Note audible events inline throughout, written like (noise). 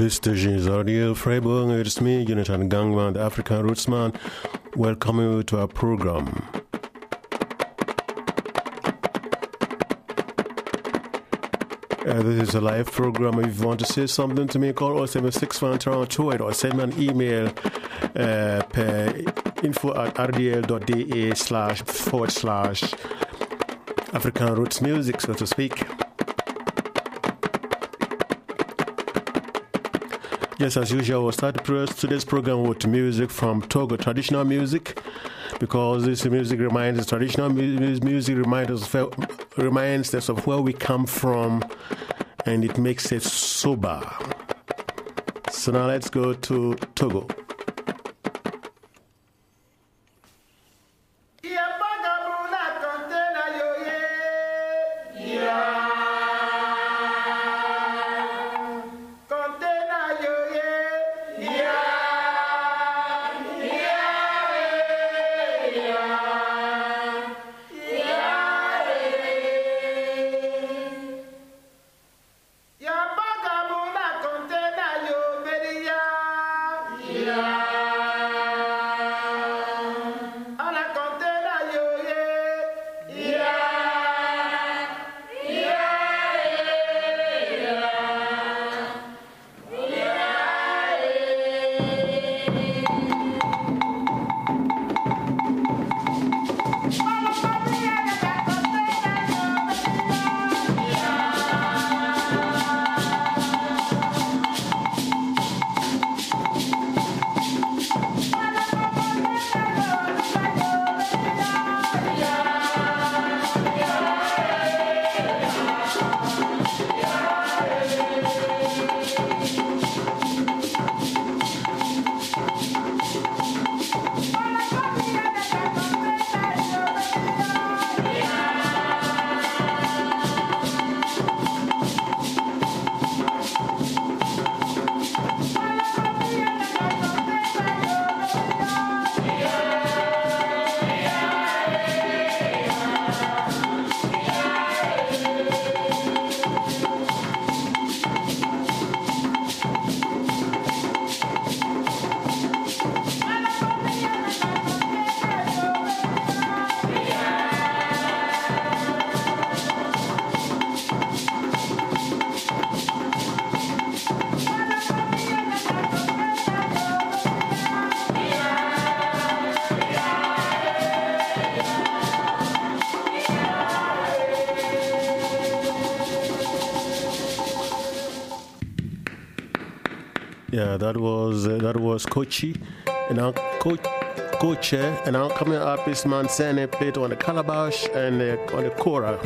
This is Radio Freiburg. It's me, Jonathan Gangman, the African Rootsman. Welcome you to our program. Uh, this is a live program. If you want to say something to me, call 0761 or send me an email uh, per info at rdl.da slash forward slash African Roots Music, so to speak. Yes, as usual, we'll start today's program with music from Togo, traditional music, because this music reminds us, traditional music reminds us, reminds us of where we come from and it makes us sober. So now let's go to Togo. Kochi, and now coach, coach, and now coming up is Mansene played on the calabash and on the kora.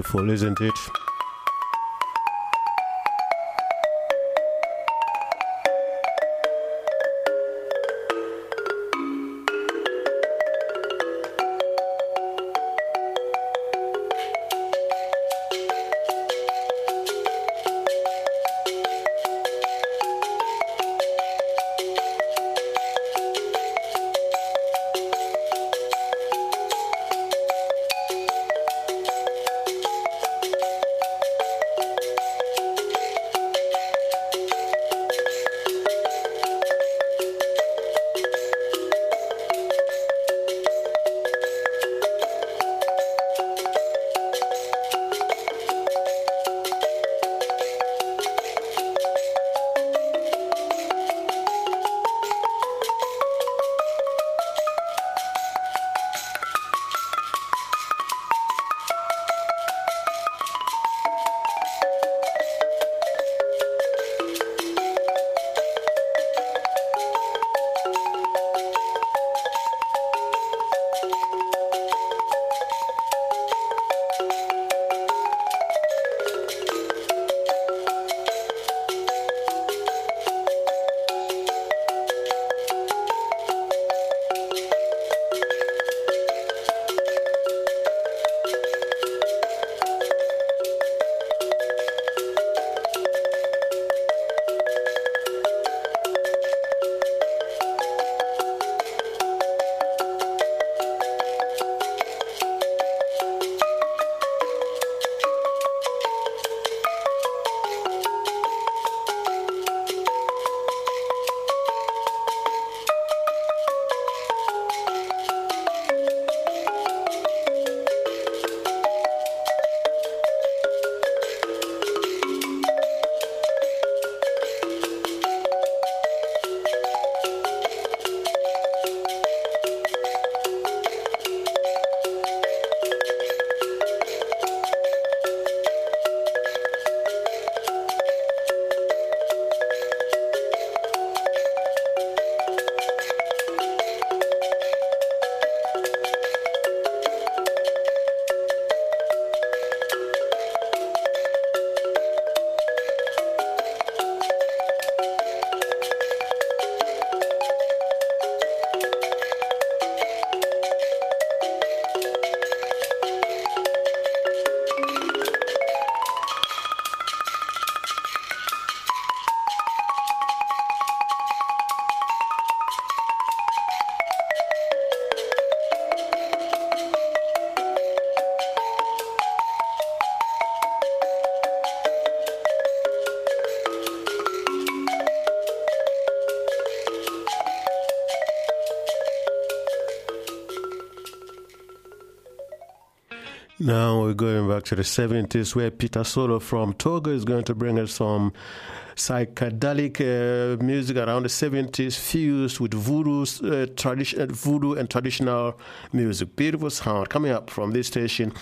Beautiful, isn't it? Now we're going back to the 70s where Peter Solo from Togo is going to bring us some psychedelic uh, music around the 70s fused with voodoo, uh, tradition, voodoo and traditional music. Beautiful sound coming up from this station,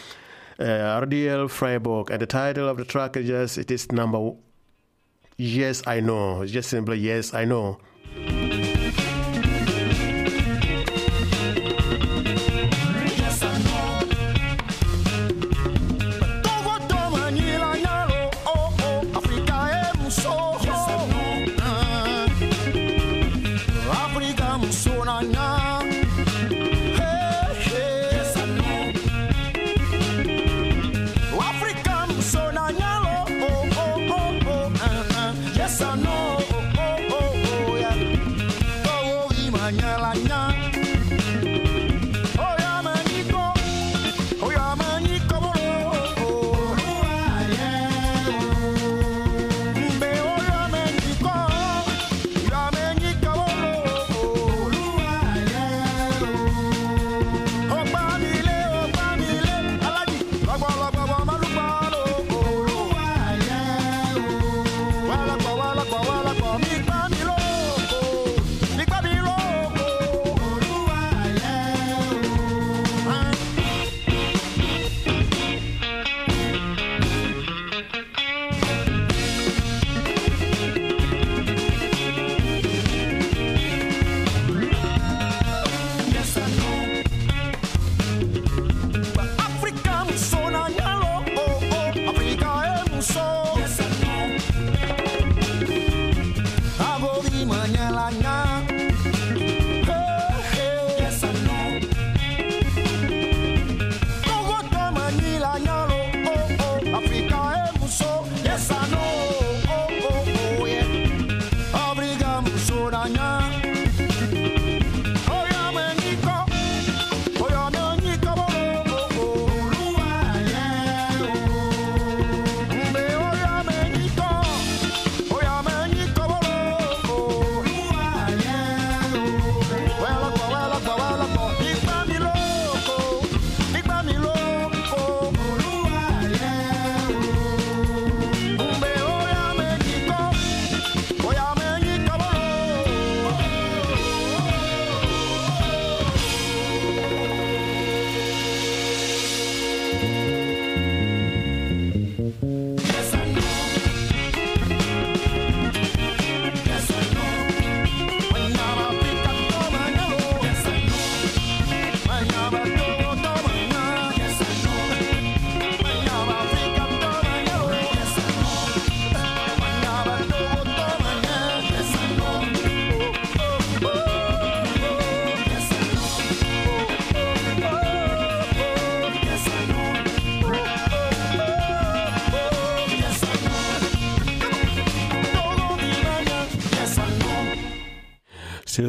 uh, RDL Freiburg. And the title of the track is just, it is number Yes, I Know. It's just simply Yes, I Know.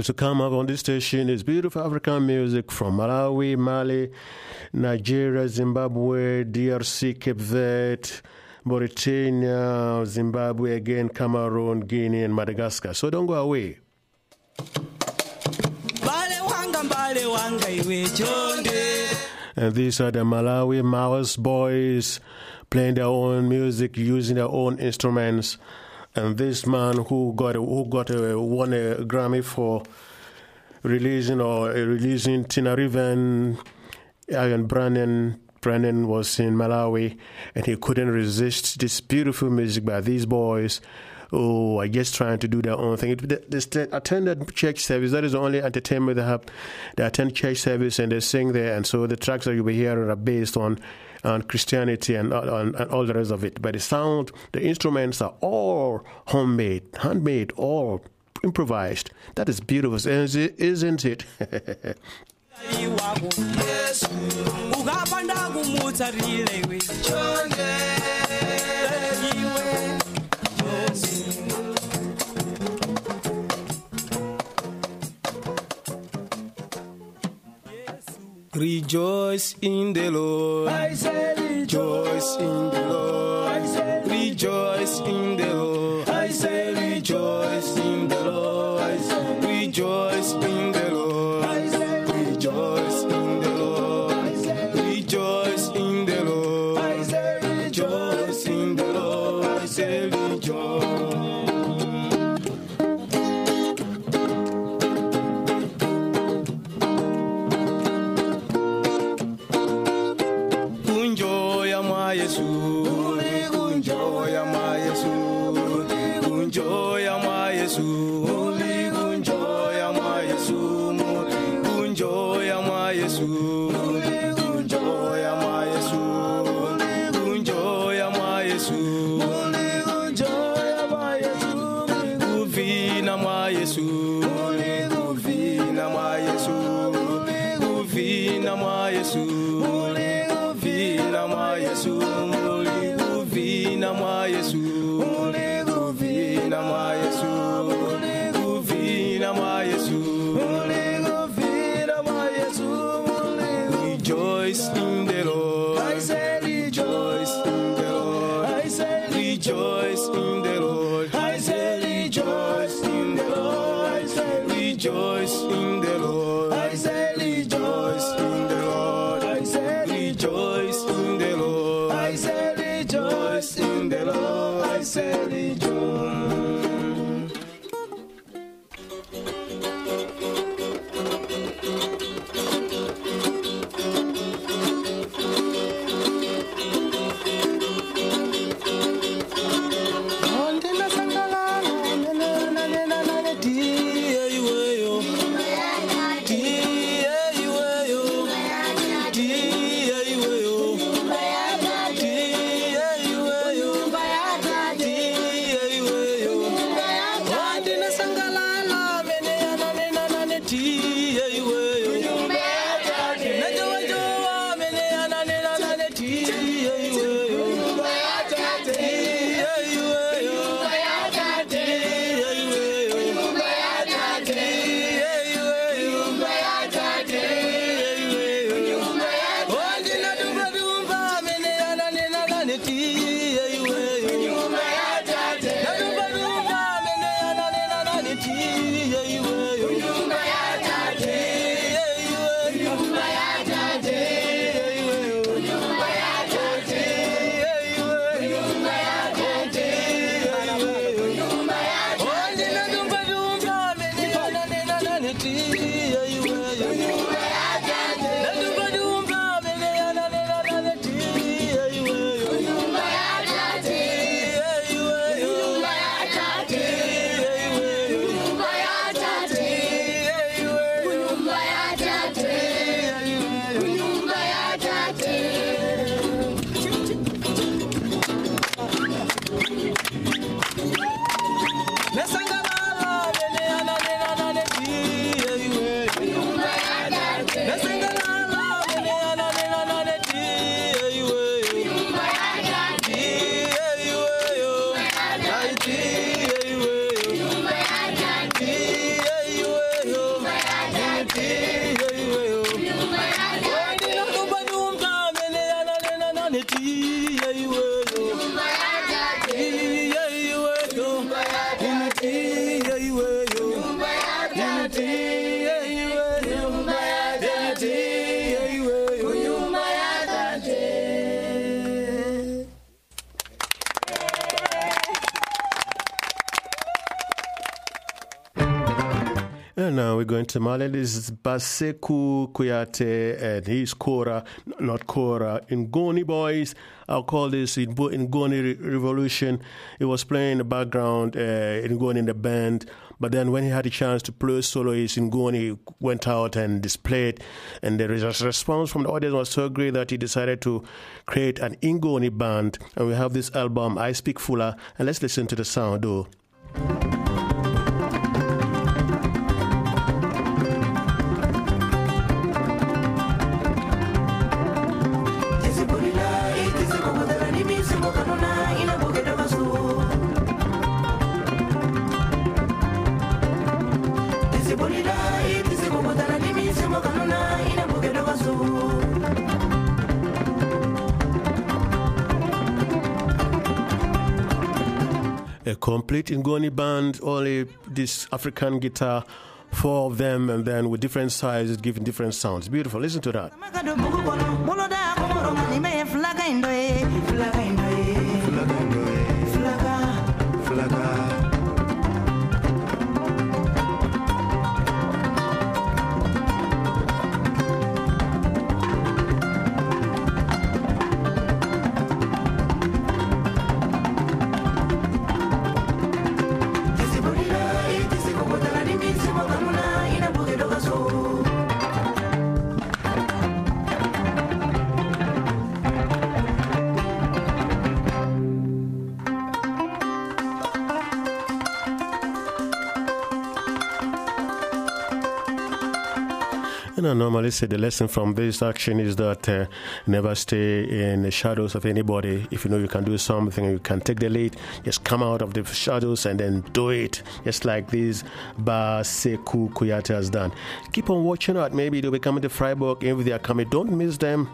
To come up on this station is beautiful African music from Malawi, Mali, Nigeria, Zimbabwe, DRC, Cape Verde, Mauritania, Zimbabwe again, Cameroon, Guinea, and Madagascar. So don't go away. And these are the Malawi Mouse boys playing their own music, using their own instruments. And this man who got a, who got a, won a Grammy for releasing or uh, releasing Tinariwen, Ian Brennan. Brennan was in Malawi, and he couldn't resist this beautiful music by these boys who I guess trying to do their own thing. They, they attended church service. That is the only entertainment they have. They attend church service and they sing there, and so the tracks that you'll be hearing are based on on Christianity and, and, and, all the rest of it. But the sound, the instruments are all homemade, handmade, all improvised. That is beautiful, isn't it? (laughs) Rejoice in the Lord. I say rejoice in the Lord. I say rejoice in the Lord. I say rejoice in the Lord. I say rejoice in And now we're going to Mali. This is Bassekou Kouyate and his Kora, not Kora, Ngoni Boys. I'll call this Ngoni Revolution. It was playing in the background, uh, Ngoni in the band. But then when he had a chance to play solo, his Ngoni he went out and displayed. And the response from the audience was so great that he decided to create an Ngoni band. And we have this album, I Speak Fula. And let's listen to the sound, though. Complete Ngoni band, only this African guitar, four of them, and then with different sizes, giving different sounds. Beautiful. Listen to that. I normally say the lesson from this action is that uh, never stay in the shadows of anybody. If you know you can do something, you can take the lead, just come out of the shadows and then do it. Just like this Bassekou Kouyate has done. Keep on watching out. Maybe they'll be coming to Freiburg. If they are coming, don't miss them.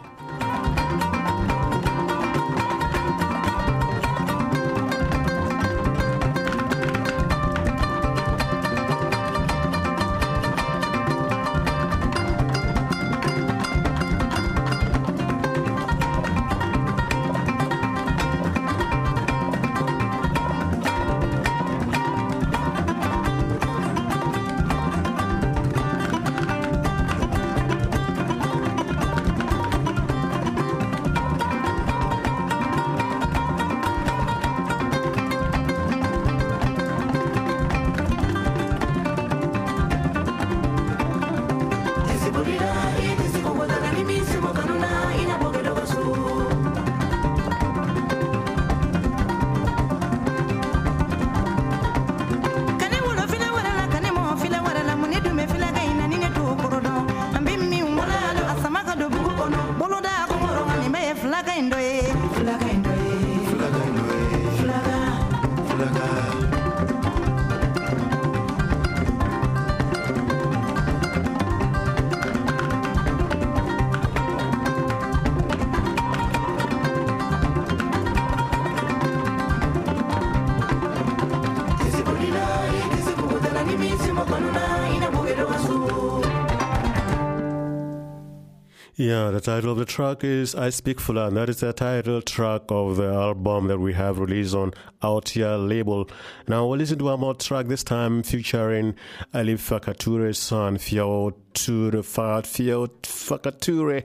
Yeah, the title of the track is I Speak Fula, and that is the title track of the album that we have released on Outia label. Now we'll listen to one more track this time featuring Ali Farka Touré's son, Vieux Touré Fiot Fakature.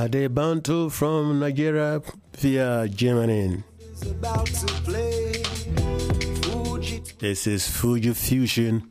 Uh, Ade Bantu from Nigeria via Germany. This is Fuji Fusion.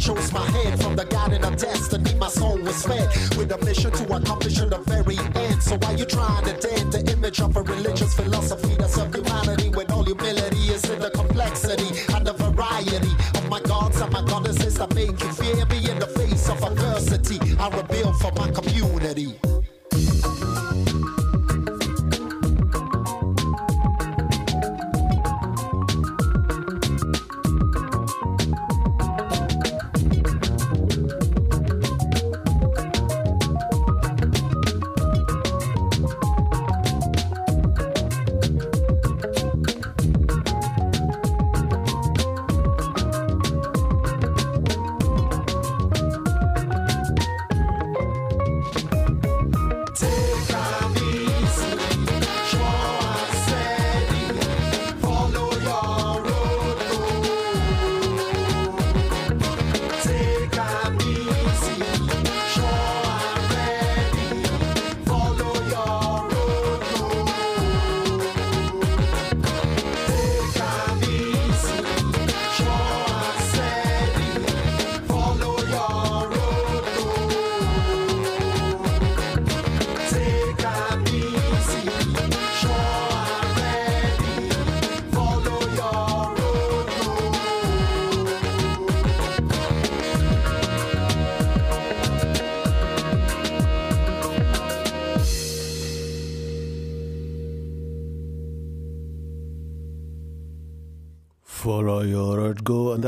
chose my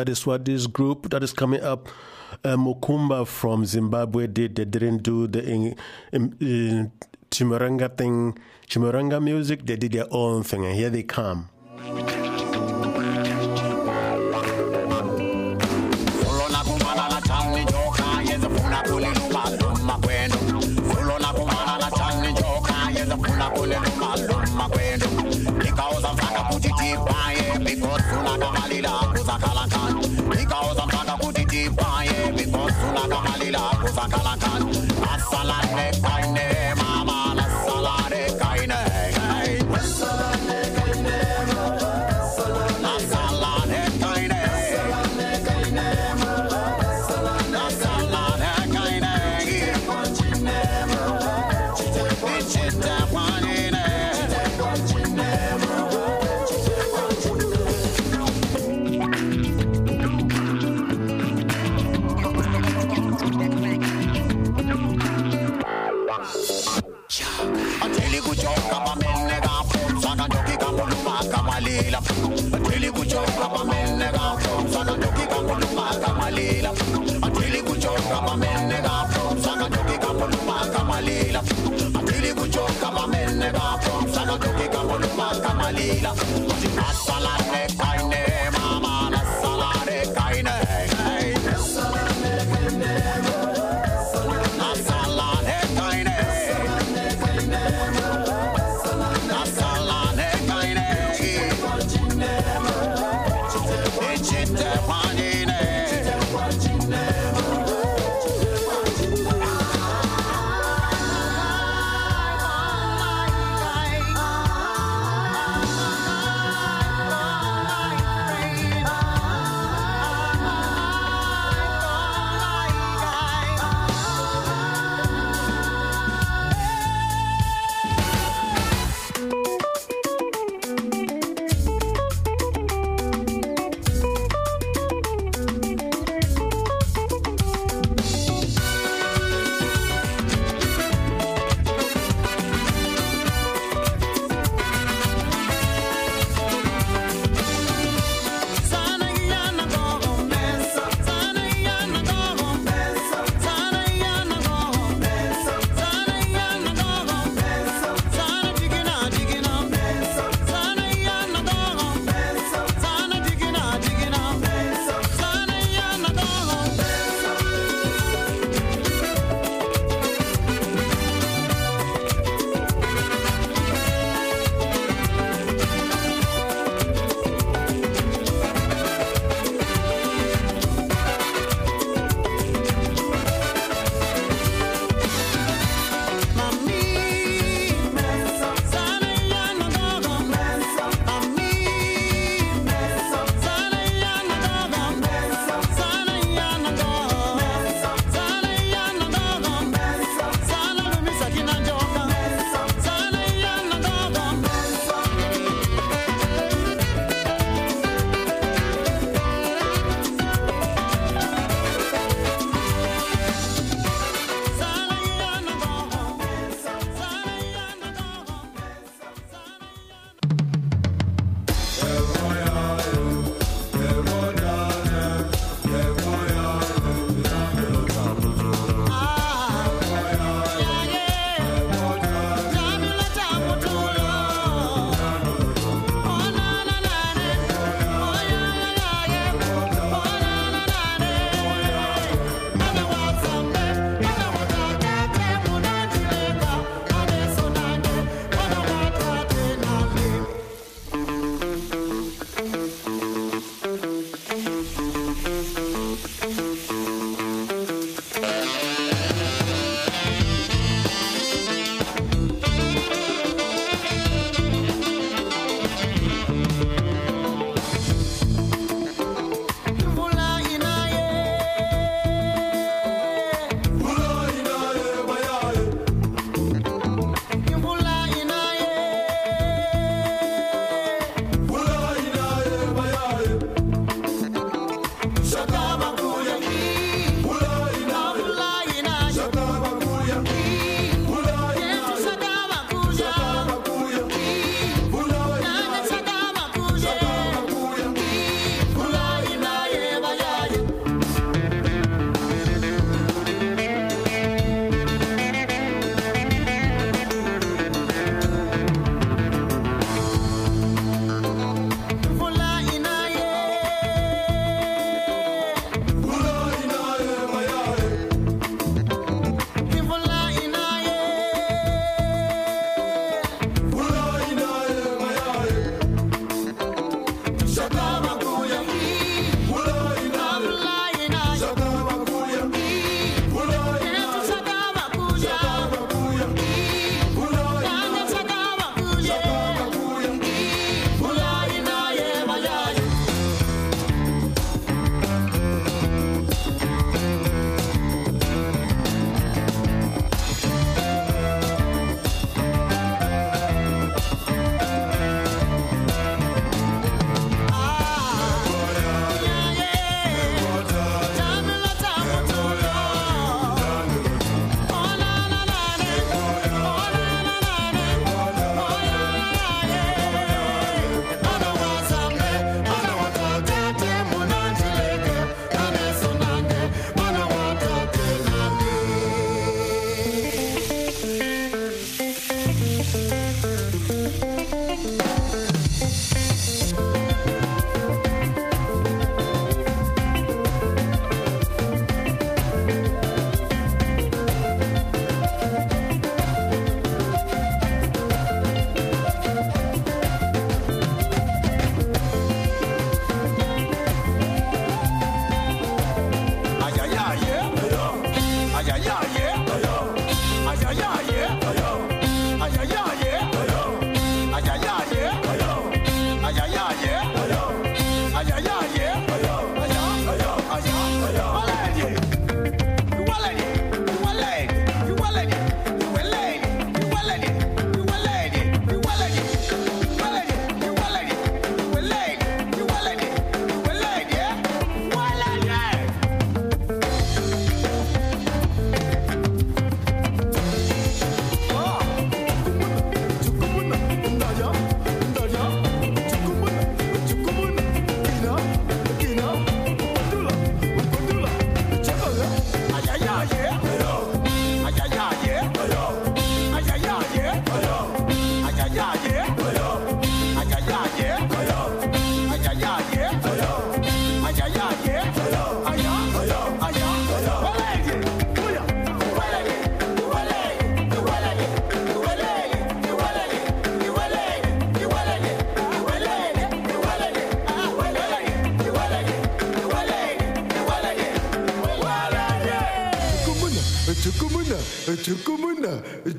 That is what this group that is coming up, uh, Mokoomba from Zimbabwe, did. They didn't do the in, in, in Chimurenga thing, Chimurenga music. They did their own thing, and here they come.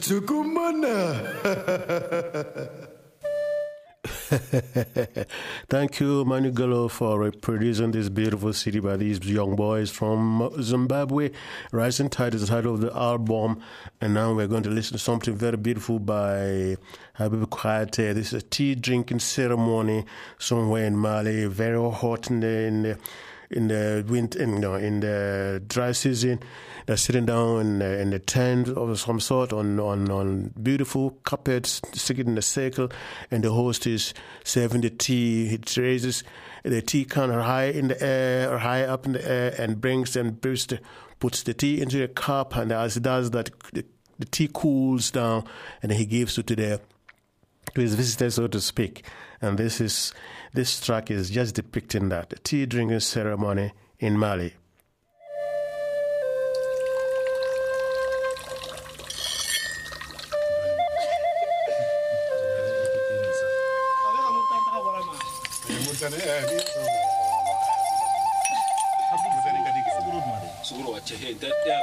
Chukumana. (laughs) Thank you, Manu for producing this beautiful city by these young boys from Zimbabwe. Rising Tide is the title of the album. And now we're going to listen to something very beautiful by Habib Koité. This is a tea drinking ceremony somewhere in Mali, very hot in the, in the in the winter, in, no, in the dry season. They're sitting down in, the- in the tent of some sort on, on, on beautiful carpets, sitting in a circle, and the host is serving the tea. He raises the tea can high in the air, or high up in the air, and brings and brings the, puts the tea into a cup. And as he does that, the, the tea cools down, and he gives it to the to his visitors, so to speak. And this is this track is just depicting that the tea drinking ceremony in Mali. kan eh ni Sugrow aceh. Sugrow aceh. That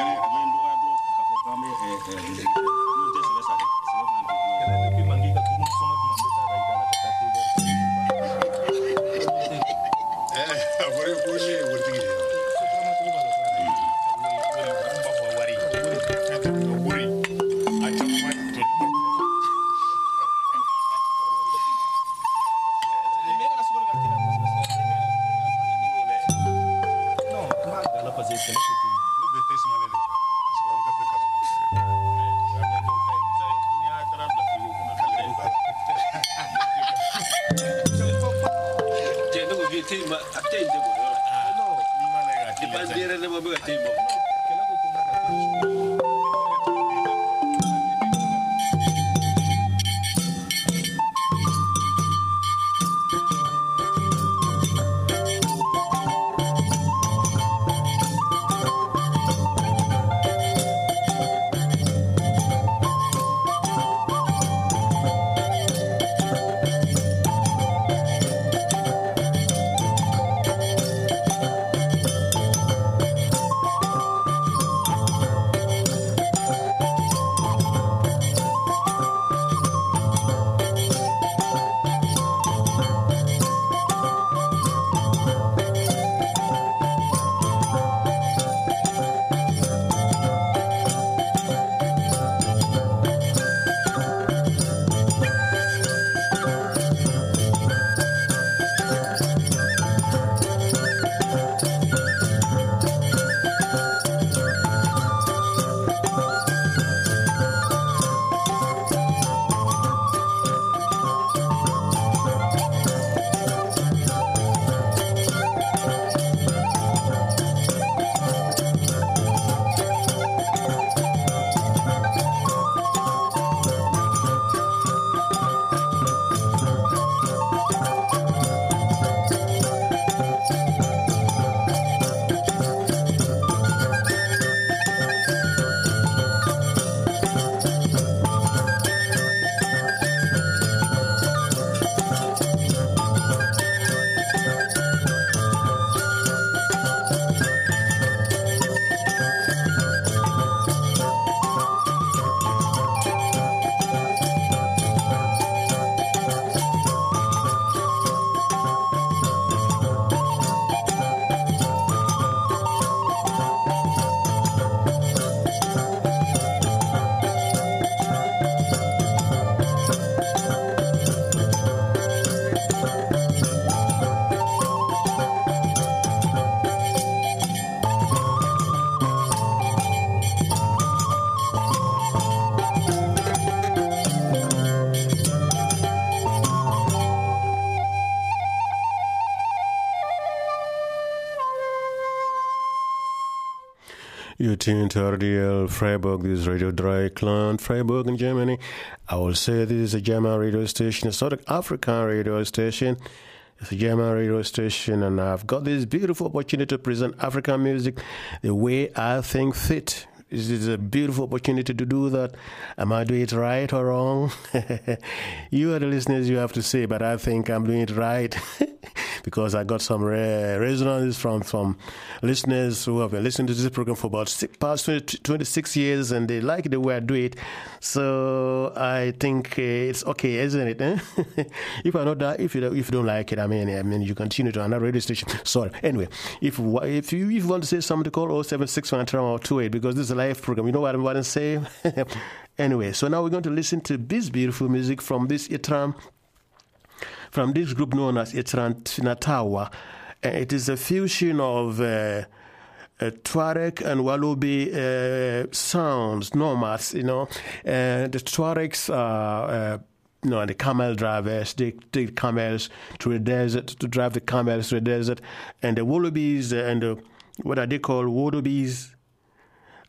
an ye dɔgɔya dɔrɔn k'a fɔ k'an bɛ nin tɛ sɛbɛ sa dɛ You tune to RDL Freiburg, this is Radio Dreyeckland, Freiburg in Germany. I will say this is a German radio station, a sort of African radio station. It's a German radio station, and I've got this beautiful opportunity to present African music the way I think fit. This is a beautiful opportunity to do that. Am I doing it right or wrong? (laughs) you are the listeners, you have to say, but I think I'm doing it right (laughs) because I got some re- resonance from, from listeners who have been listening to this program for about six, past 20, 26 years and they like the way I do it. So I think uh, it's okay, isn't it? eh? (laughs) if I know that, if you, if you don't like it, I mean, I mean, you continue to another radio station. (laughs) Sorry. Anyway, if if you, if you want to say something, call 076 because this is a live program. You know what I'm going to say? (laughs) anyway, so now we're going to listen to this beautiful music from this Etran from this group known as Etran Finatawa. Uh, it is a fusion of uh, uh, Tuareg and Wodaabe uh, sounds, nomads, you know. The Tuaregs are, you know, the camel drivers, they take camels to the desert, to drive the camels to the desert. And the Wodaabes uh, and the, what are they called? Wodaabes.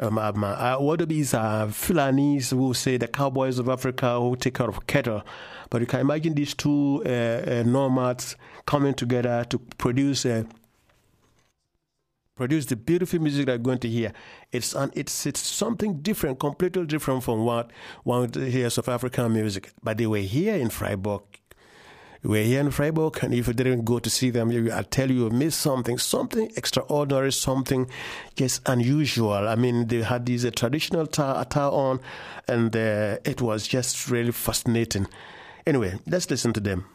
Um, um, uh, Wodaabes are Fulanis who say the cowboys of Africa who take care of cattle. But you can imagine these two uh, uh, nomads coming together to produce uh, produce the beautiful music that you're going to hear. It's an, it's it's something different, completely different from what one hears of African music. But they were here in Freiburg. We're here in Freiburg, and if you didn't go to see them, you, I tell you, you missed something, something extraordinary, something just unusual. I mean, they had these uh, traditional attire, on, and uh, it was just really fascinating. Anyway, let's listen to them.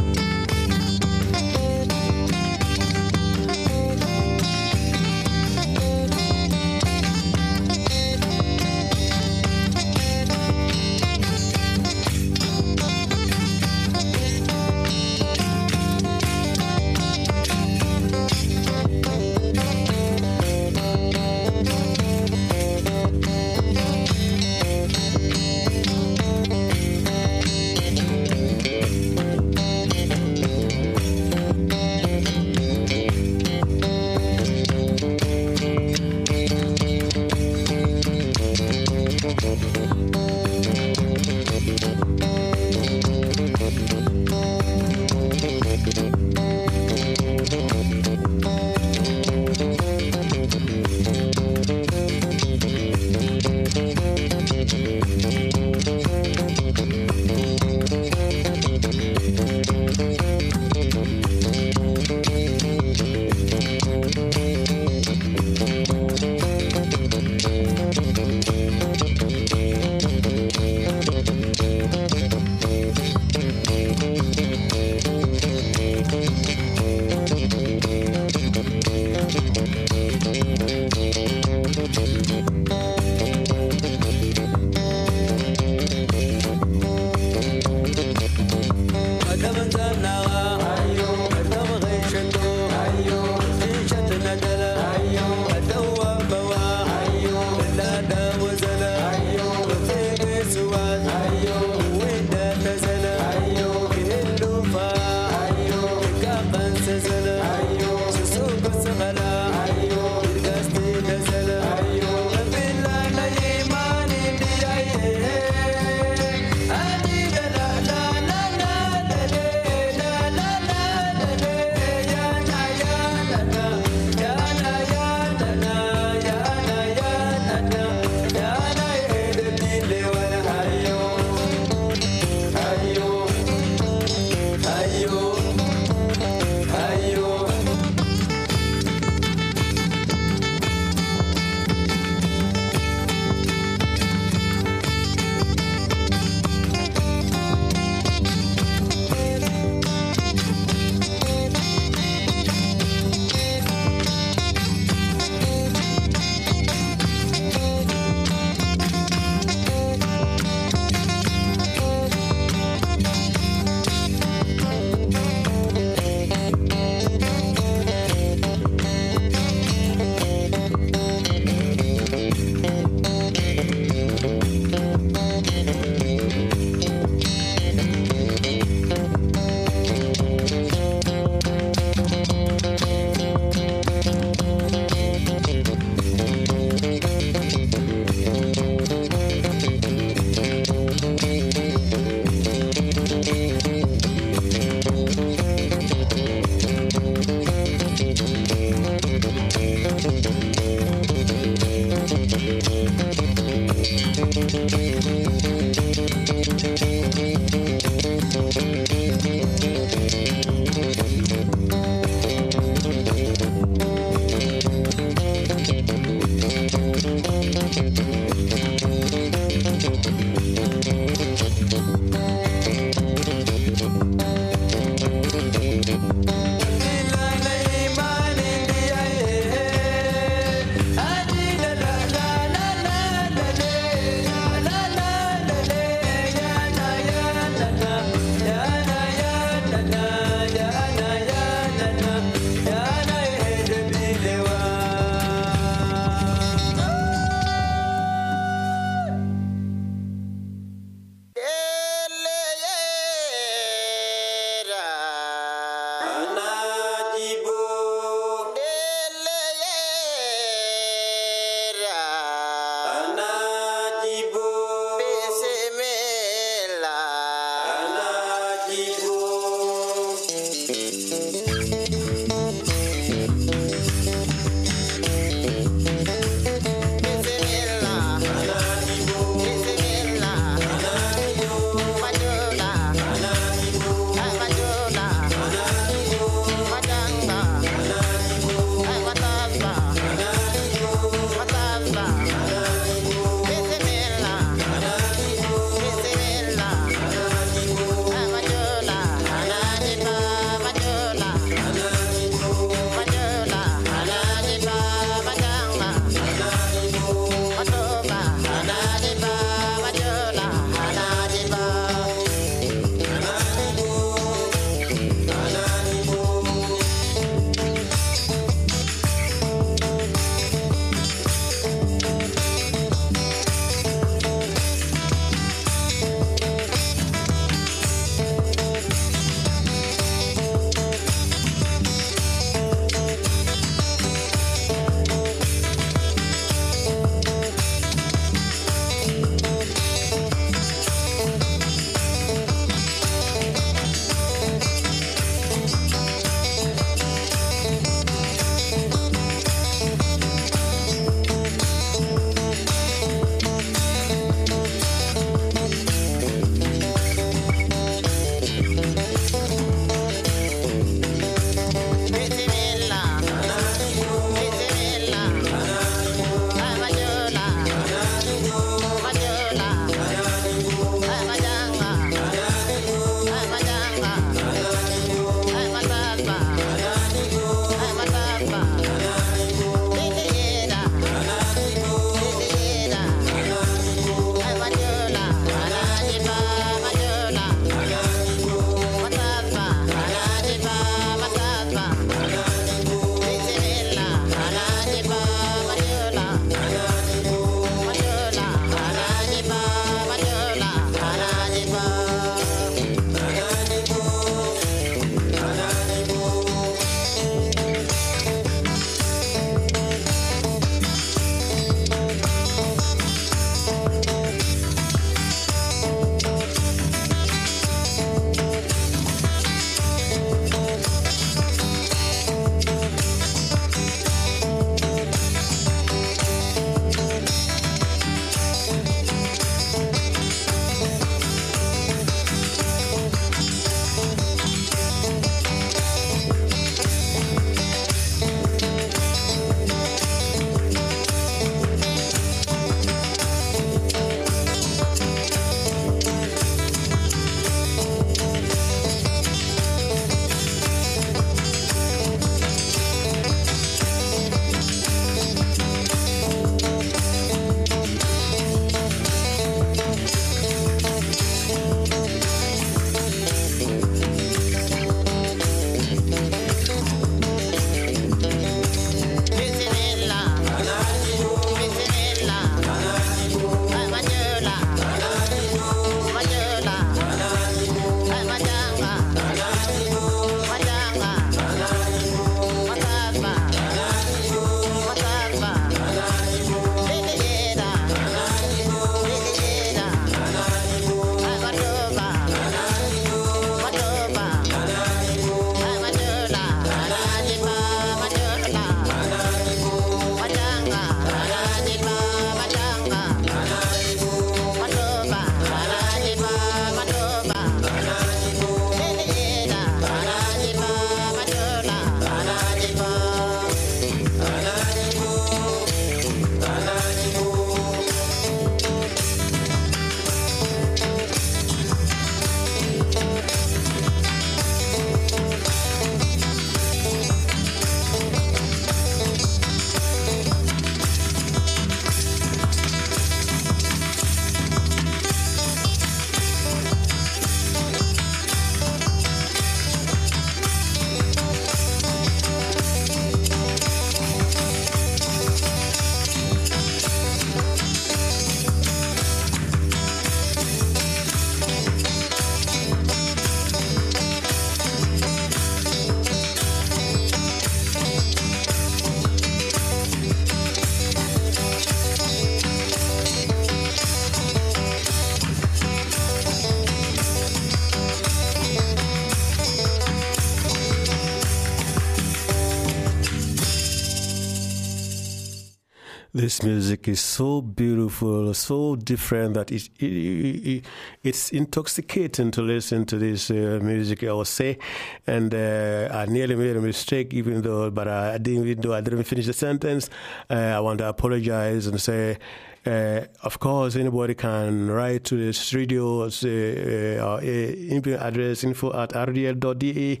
Music is so beautiful, so different that it, it, it, it's intoxicating to listen to this uh, music. I will say, and uh, I nearly made a mistake, even though, but I, didn't. Even though I didn't finish the sentence, uh, I want to apologize and say. Uh, of course, anybody can write to the studio, say, uh, our email address info at rdl.de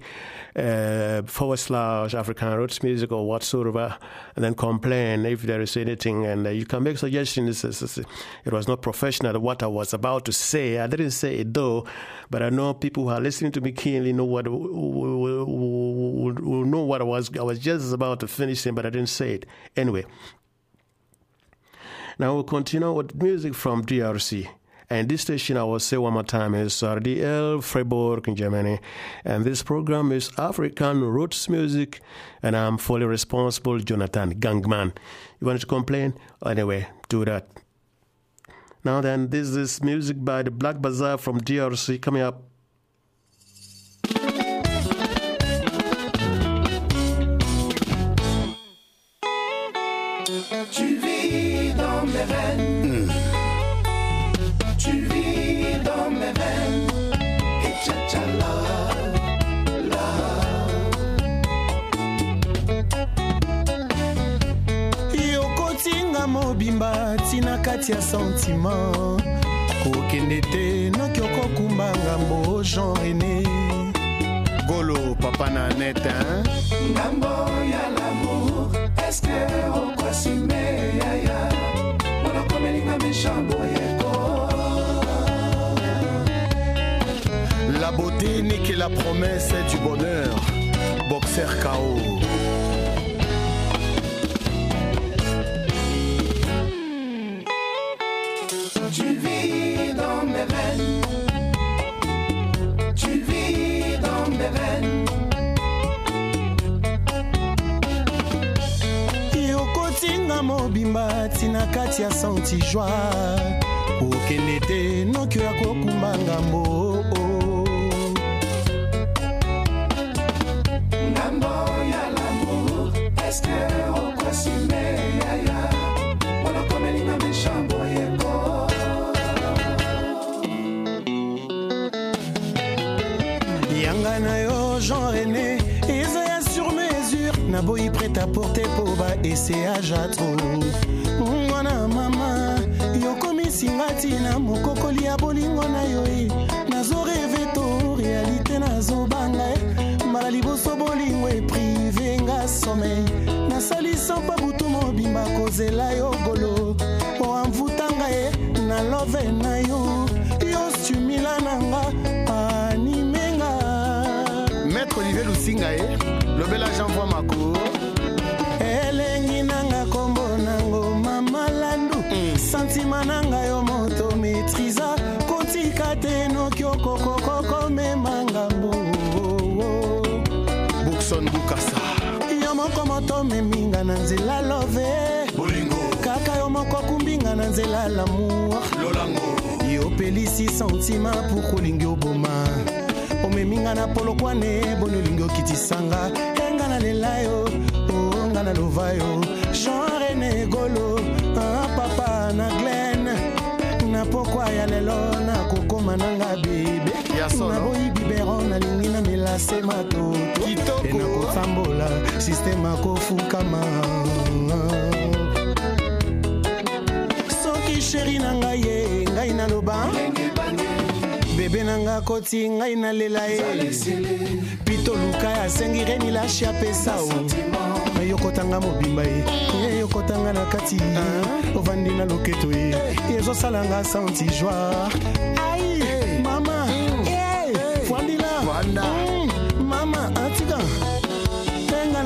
uh, forward slash African Roots Music or whatsoever, and then complain if there is anything. And uh, you can make suggestions. It was not professional what I was about to say. I didn't say it though, but I know people who are listening to me keenly know what will know what I was. I was just about to finish it, but I didn't say it anyway. Now we'll continue with music from DRC. And this station, I will say one more time, is RDL Freiburg in Germany. And this program is African Roots Music. And I'm fully responsible, Jonathan Gangman. You want to complain? Anyway, do that. Now then, this is music by the Black Bazar from DRC coming up. Tu mobimba ntina kati ya sentima kokende te noki okokumba ngambo jean rené golo papa na net hein? Ngambo ya l'amour. Que okwasime yaya? Wana komelinga meshambo yeko. la beauté n'est que la promesse du bonheur boxer KO mobimba ntina kati ya santi joi okende te noki oya kokumba ngambo Ngambo ya l'amour. Que okwasime yaya? Wana komelinga meshambo yeko. yanga na yo jean rené eza ya mesure naboyi prête à porter po baessayage atro mwana mama yokomisinga ntina mokokoli ya bolingo na yo e. Nazoreve to réalité nazobanga e. Mbala liboso bolingo eprive nga sommeil nasalisa mpa butu mobimba kozela yo golo. Oamvutanga ye na love na yo. Yo stumila nanga animenga maître olivier lusinga ye lobela nzela love. Kaka yo moko kumbinga na nzela lamour. Yopelisi sentima pour kolingi oboma. Omeminga na polokwane boni olingi okitisanga. Enga na lela yo o nga na lova yo. Jean rene golo ah, papa na glen. Na pokwa ya lelo nakokoma nanga bebe. Naboyi bibero nalingi na melase matoto e nakotambola sisteme akofukama soki sheri na ngai ye ngai naloba. Bebe na nga koti ngai nalela ye. Pito luka asengi reni lashi apesa o. Yokotanga mobimba ye. Ye yokotanga na kati. Ovandi na loketo ye. Ezosalanga santi joie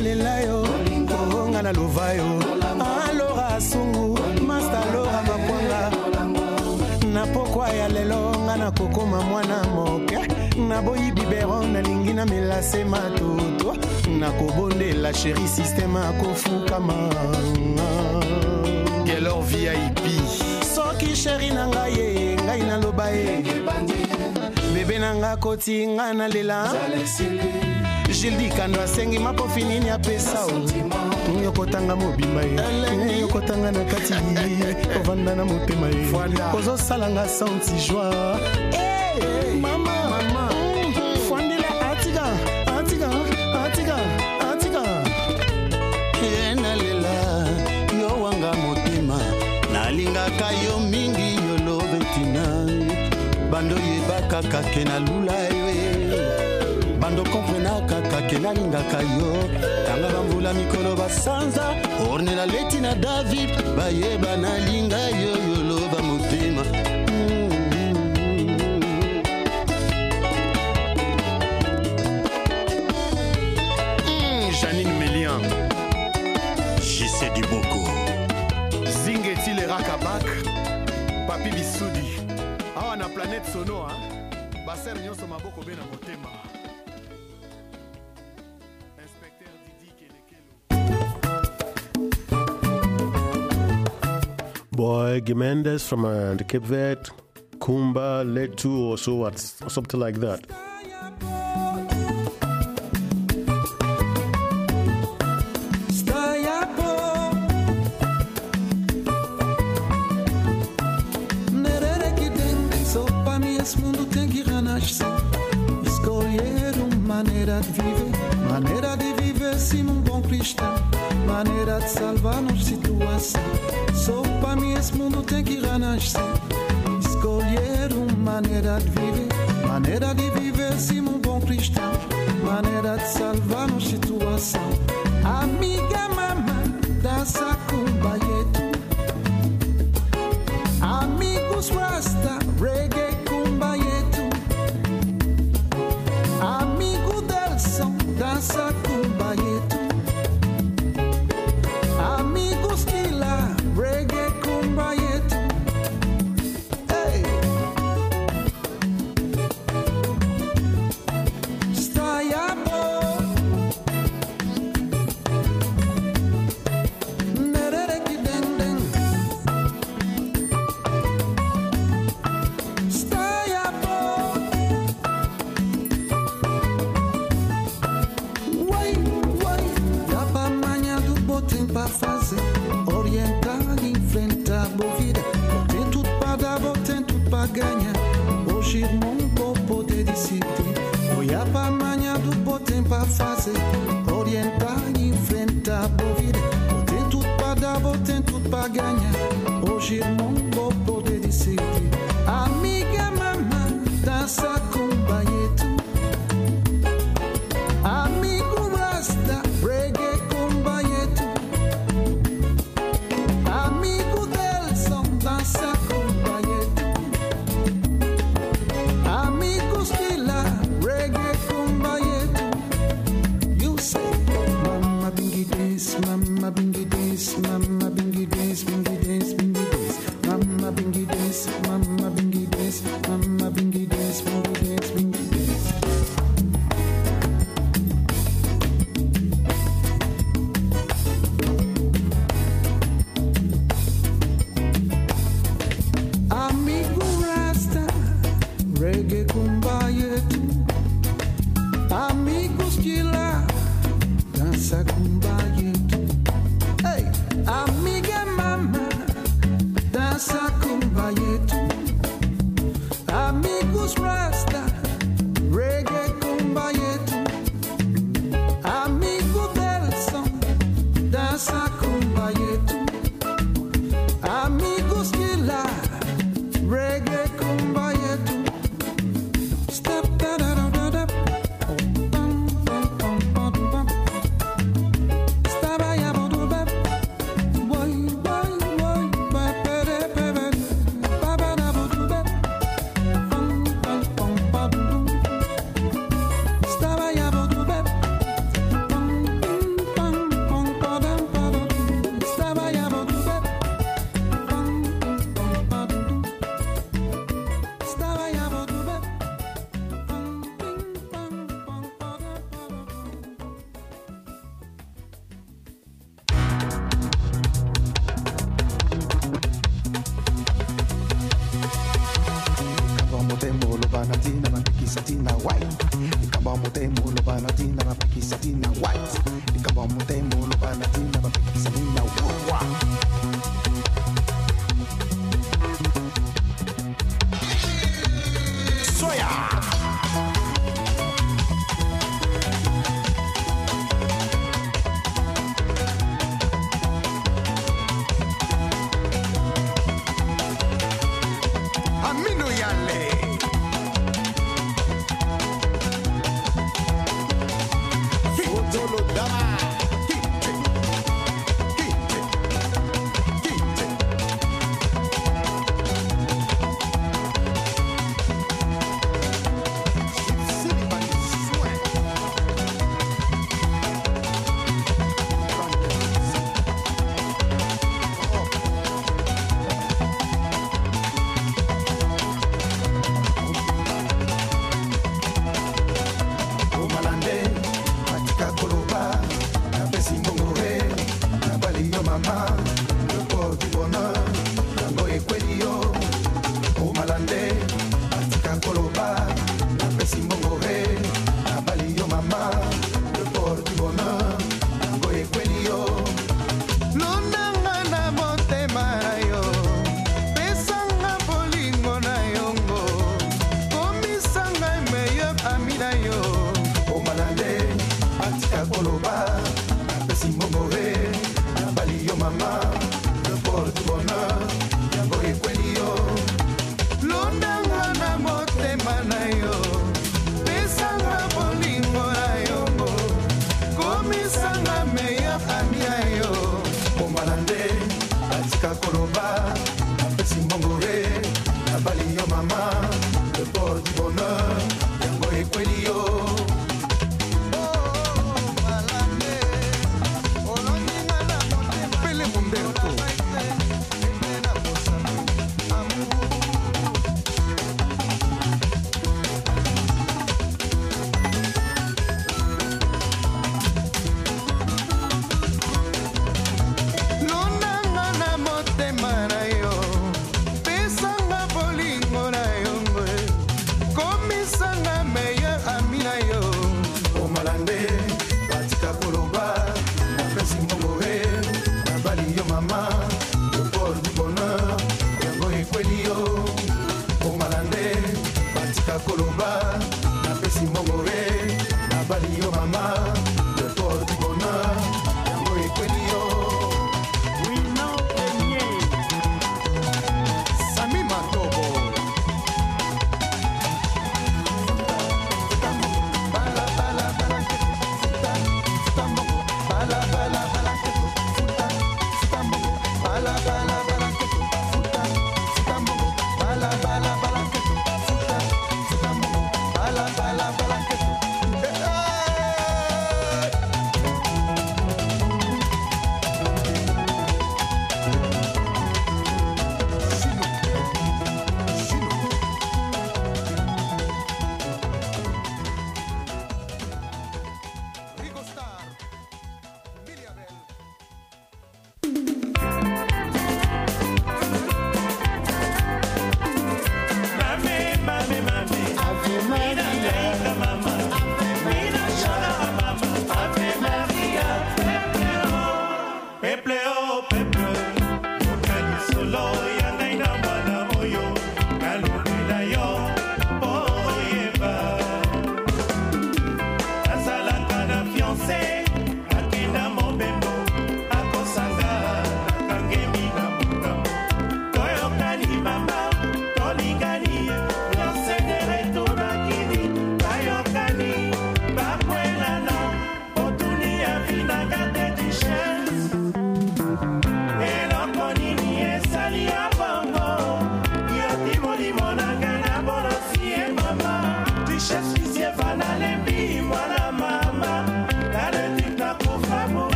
tenga na lela yo oh, nga na lova yo. Alora asungu masta lora makwanga na pokwa ya lelo nga nakokoma mwana moke. Naboyi bibero nalingi na melase matoto nakobondela sheri systeme akofukama gelor vip soki sheri na ngai ye ngai naloba ye bebe na nga koti ngai nalela jildikano asengi makofi nini apesa o? Yokotanga mobimba ye? Yokotanga na kati ovanda na motema ye? Ozosalanga santi joi mama! Nalingaka yo mingi yolobe tina. Bando yebakaka ke na lula e. bando komprenaka kake nalingaka yo. Tanga bambula mikolo basanza orne naleti na david bayeba nalinga yo yoloba motema. Mm, janine melian JC Diboko. Zingeti leraka bak papi bisudi awa na planete sonoa basere nyonso maboko be na motema Boy Gé Mendes from uh, the Cape Verde, Kumba, Letu, or so what, something like that. Escolher uma maneira de viver Maneira de viver sim um bom cristão Maneira de salvar nos situação. Só para mim esse mundo tem que renascer Escolher uma maneira de viver. Maneira de viver sim um bom cristão. Maneira de salvar nos situação. Amiga mama dança com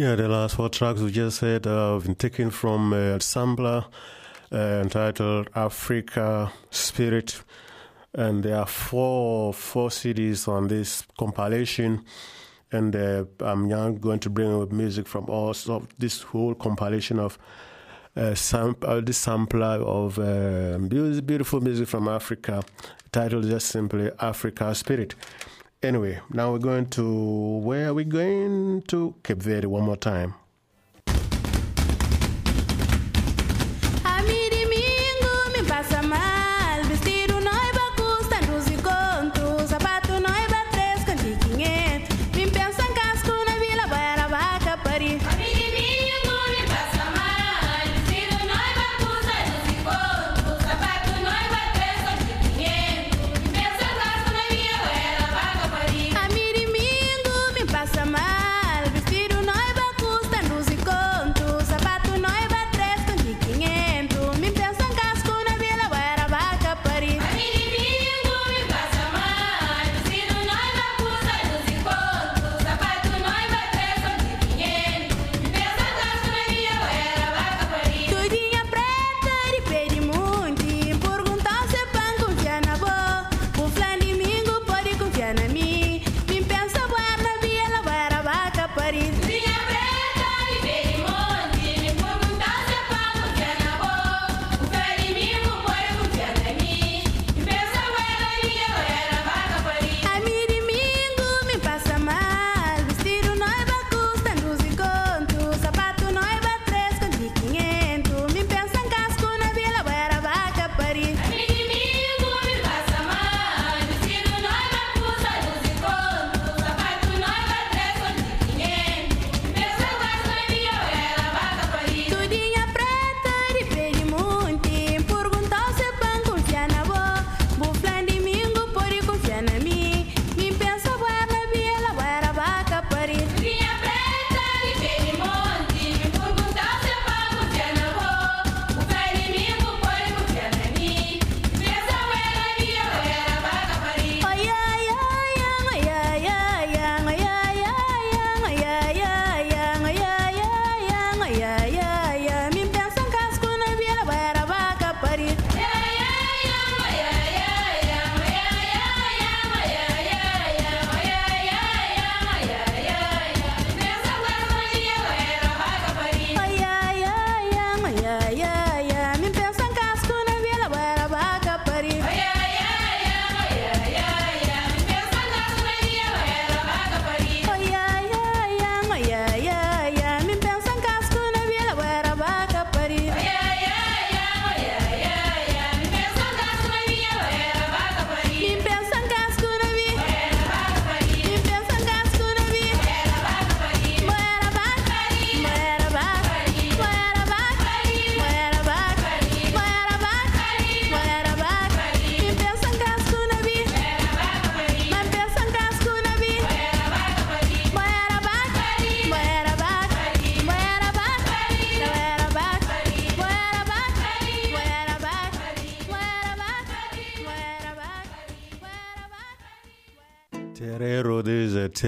Yeah, the last four tracks we just had uh, have been taken from uh, sampler uh, entitled Africa Spirit. And there are four four CDs on this compilation. And uh, I'm now going to bring up music from all of this whole compilation of uh, uh, this sampler of uh, beautiful music from Africa. Titled just simply Africa Spirit. Anyway, now we're going to where are we going to Cape Verde one more time.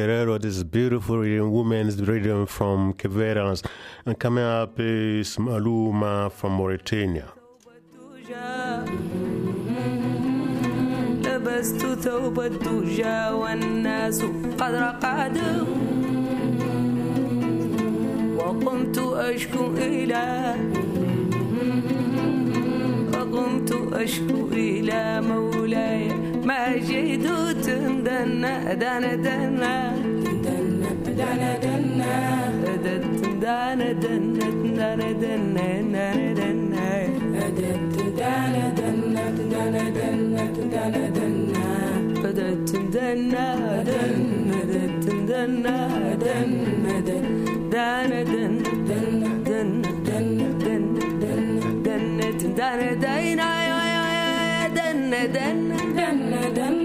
Terreiro, this beautiful woman's rhythm from Keverans, and coming up is Maluma from Mauritania. لبست ثوب الدجى والناس قد رقدوا وقمت أشكو إلى وقمت أشكو إلى مولاي ما جئت dun dun dun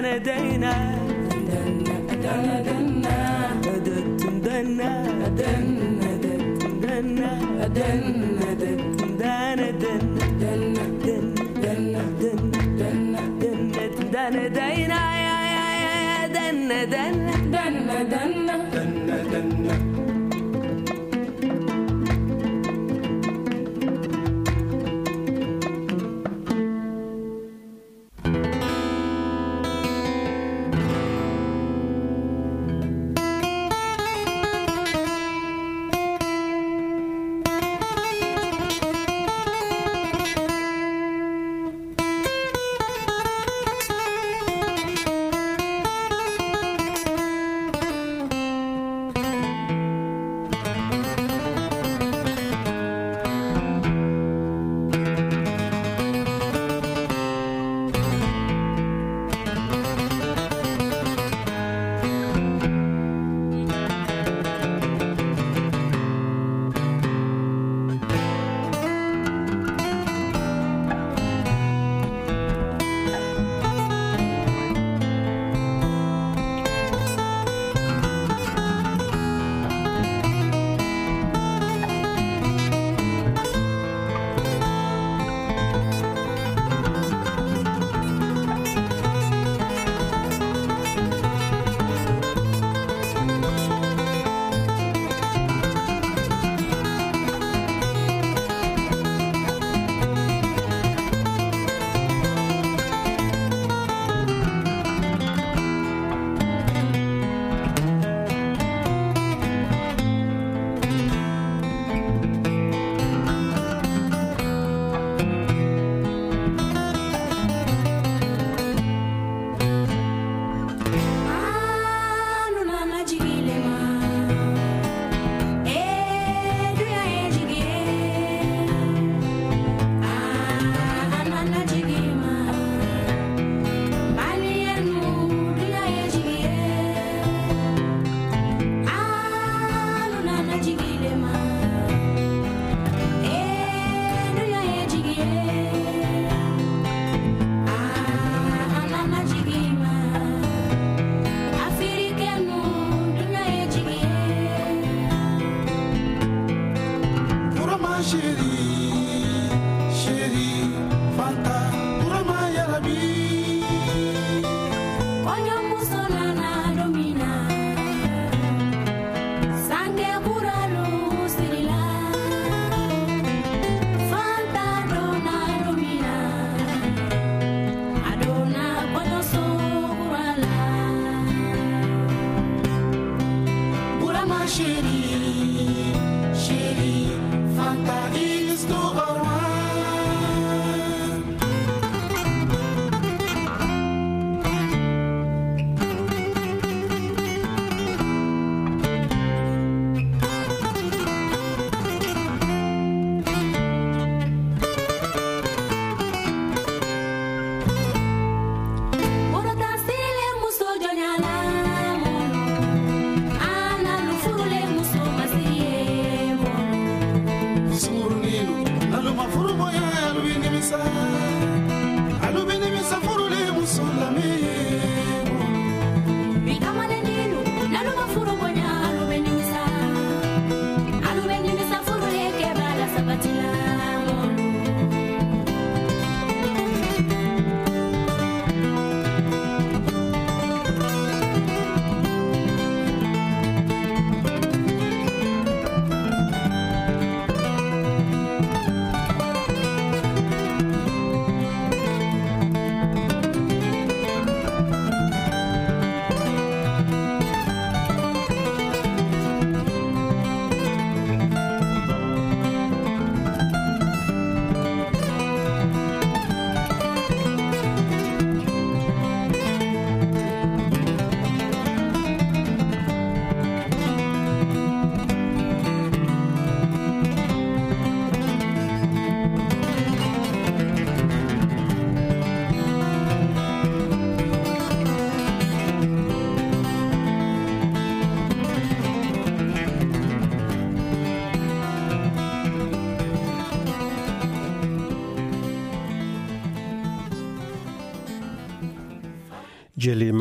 دنا دينا دتم دنا دنا دتم دنا دنا دتم دنا دنا دنا دنا دنا دنا دنا دنا دنا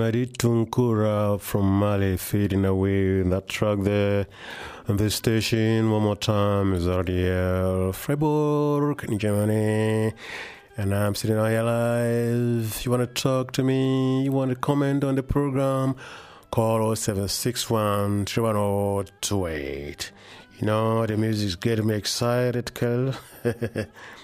Mari Tunkura from Mali fading away in that track there And this station. One more time is RDL Freiburg in Germany. And I'm sitting on your live. You want to talk to me, you want to comment on the program, call 0761 31028. You know, the music's getting me excited, Kel. (laughs)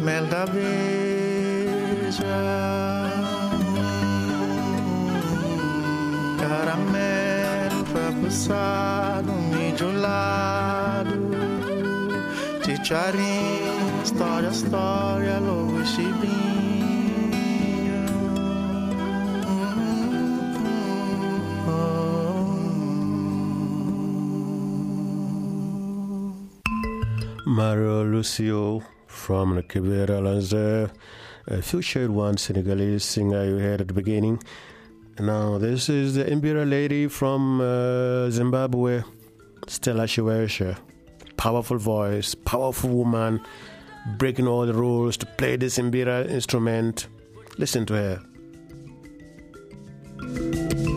mel da beija, caramelo frapuçado, milho lado, chicharinho, história, história, louco chibinho. Oh. Lucio from the Kibera there. A featured one Senegalese singer you heard at the beginning. Now, this is the mbira lady from uh, Zimbabwe, Stella Chiweshe. Powerful voice, powerful woman, breaking all the rules to play this mbira instrument. Listen to her.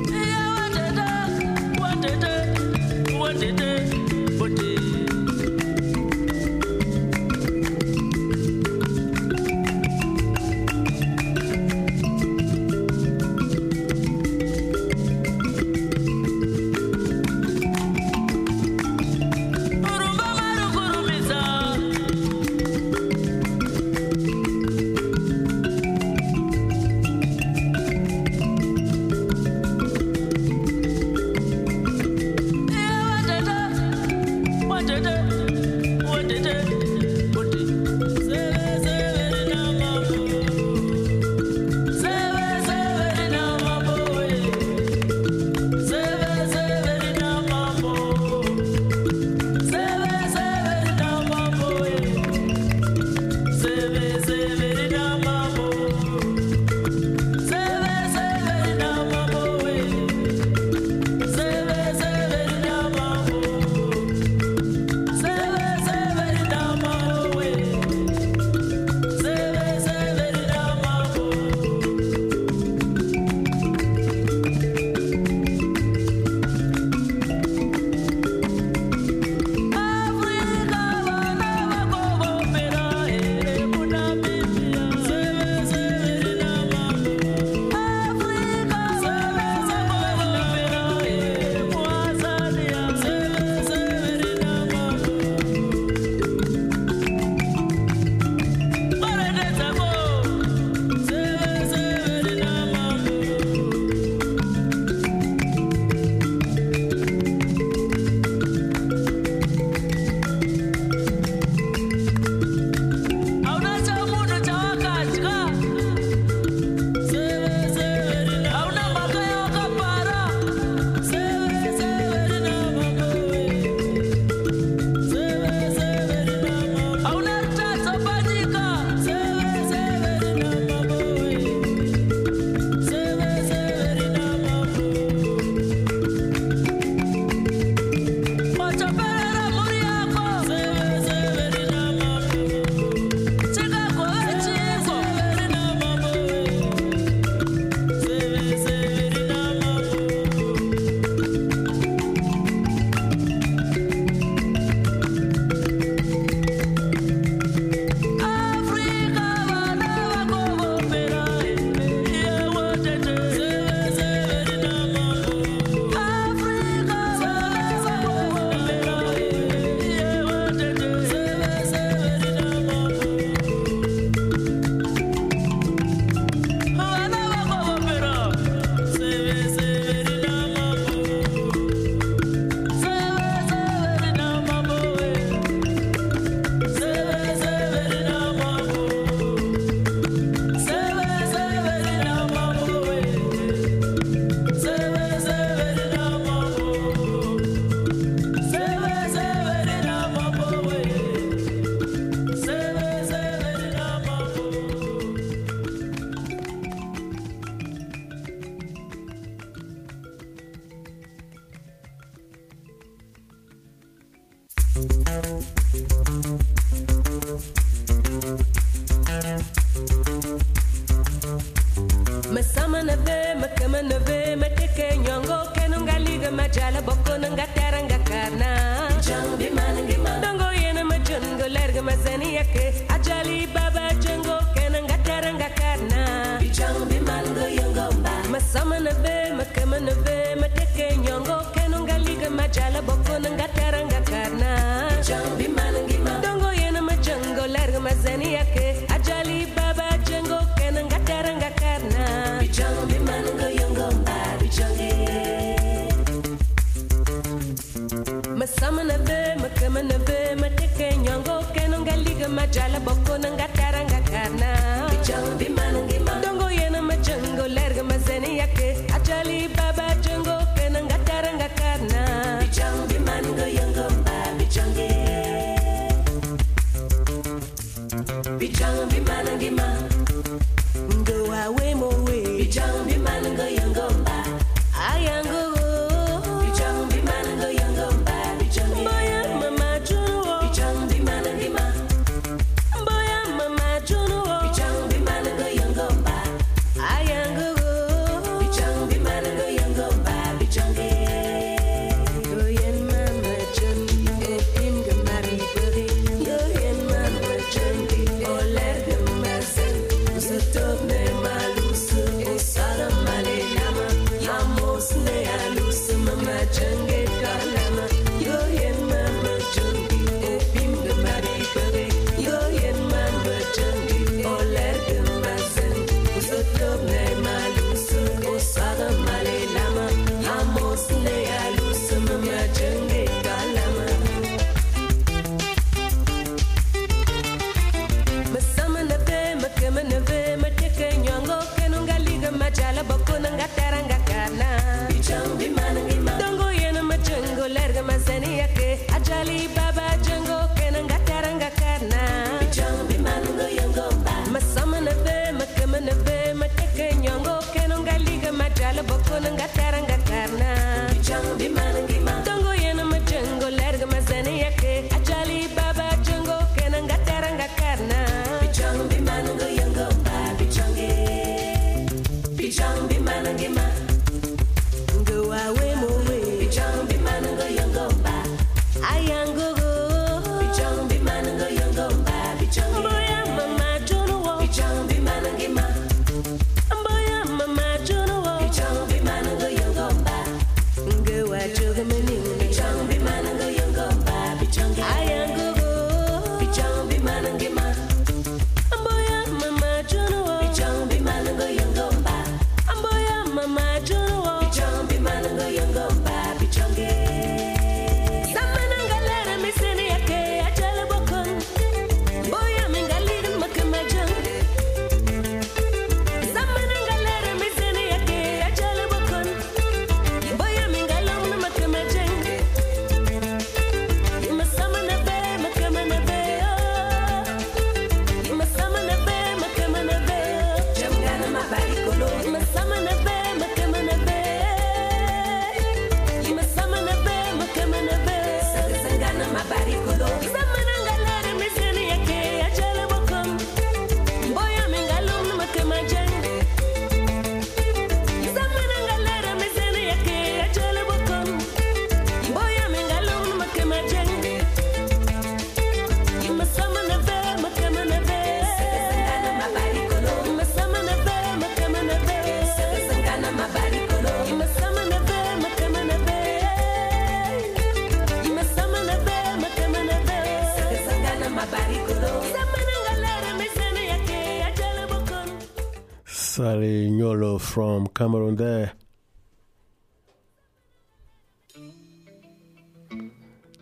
From Cameroon there.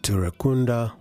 Turakunda.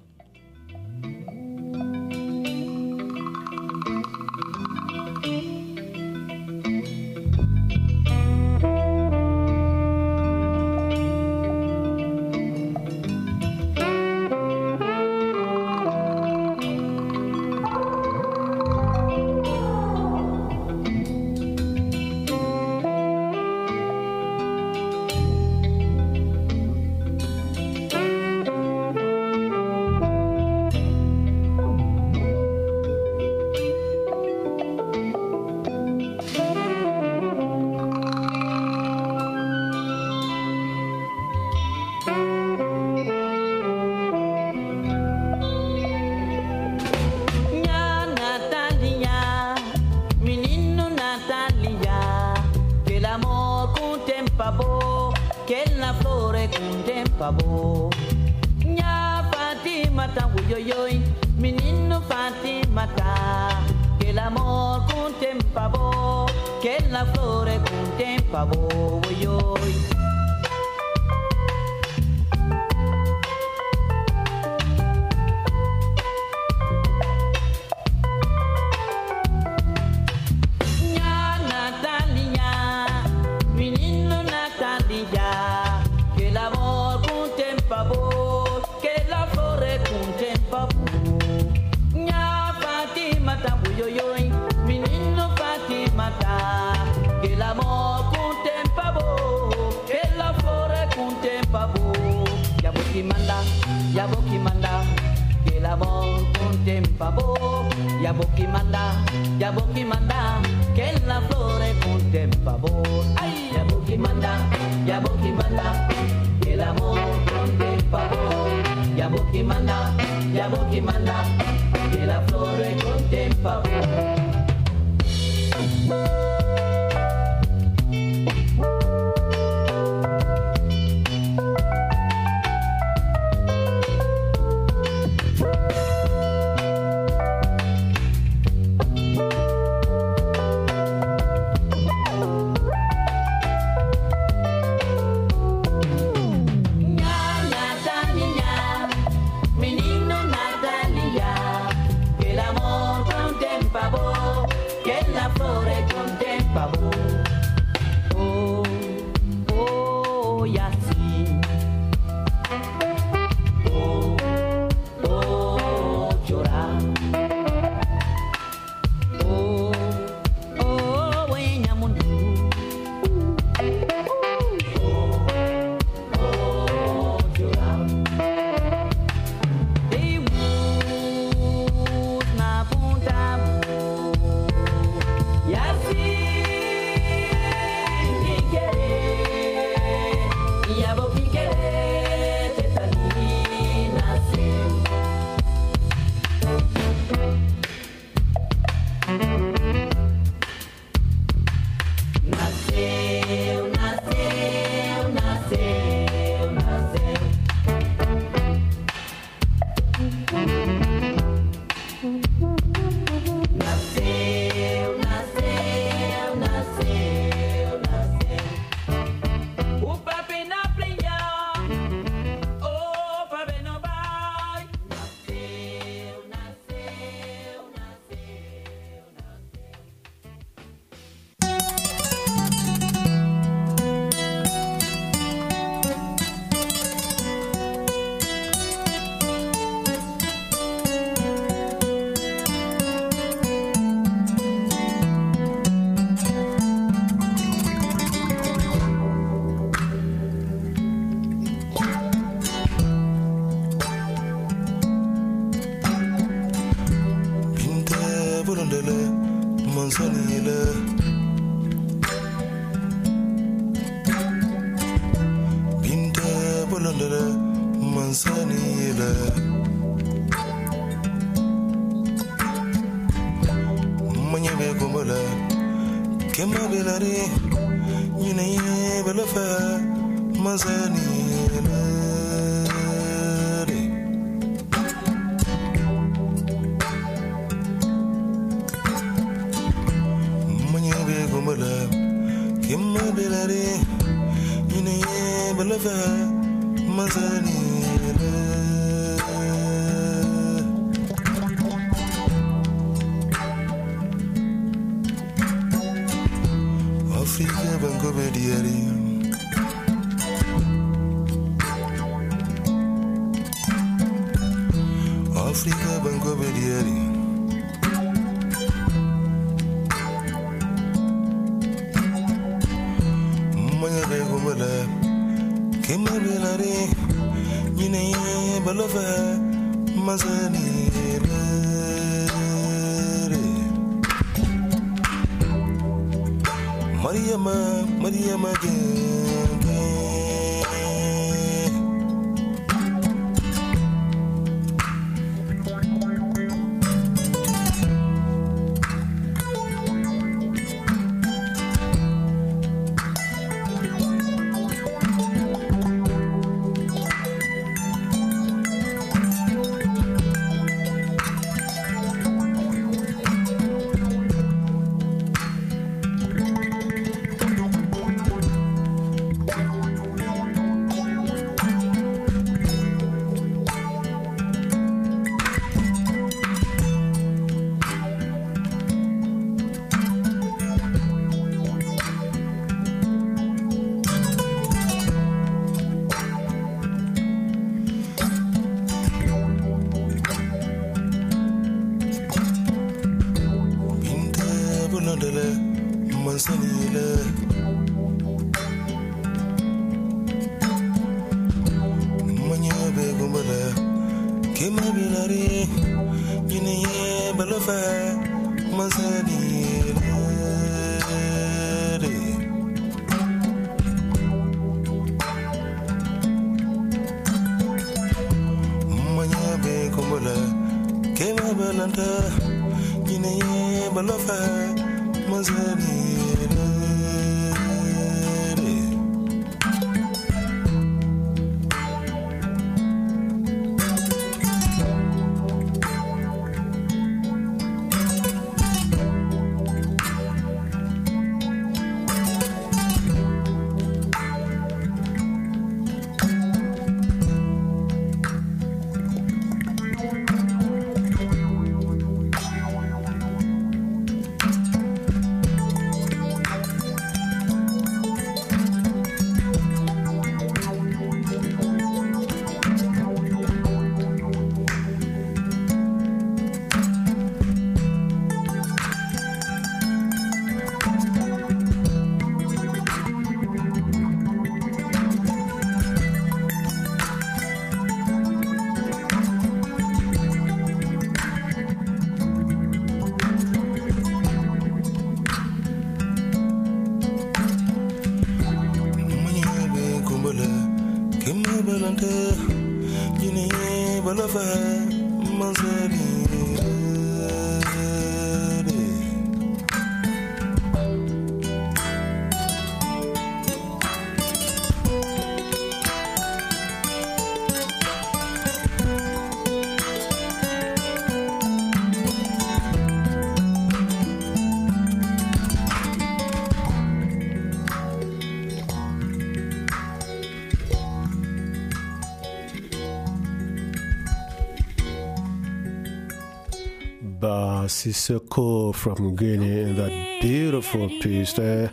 Basiseko from Guinea, that beautiful piece there.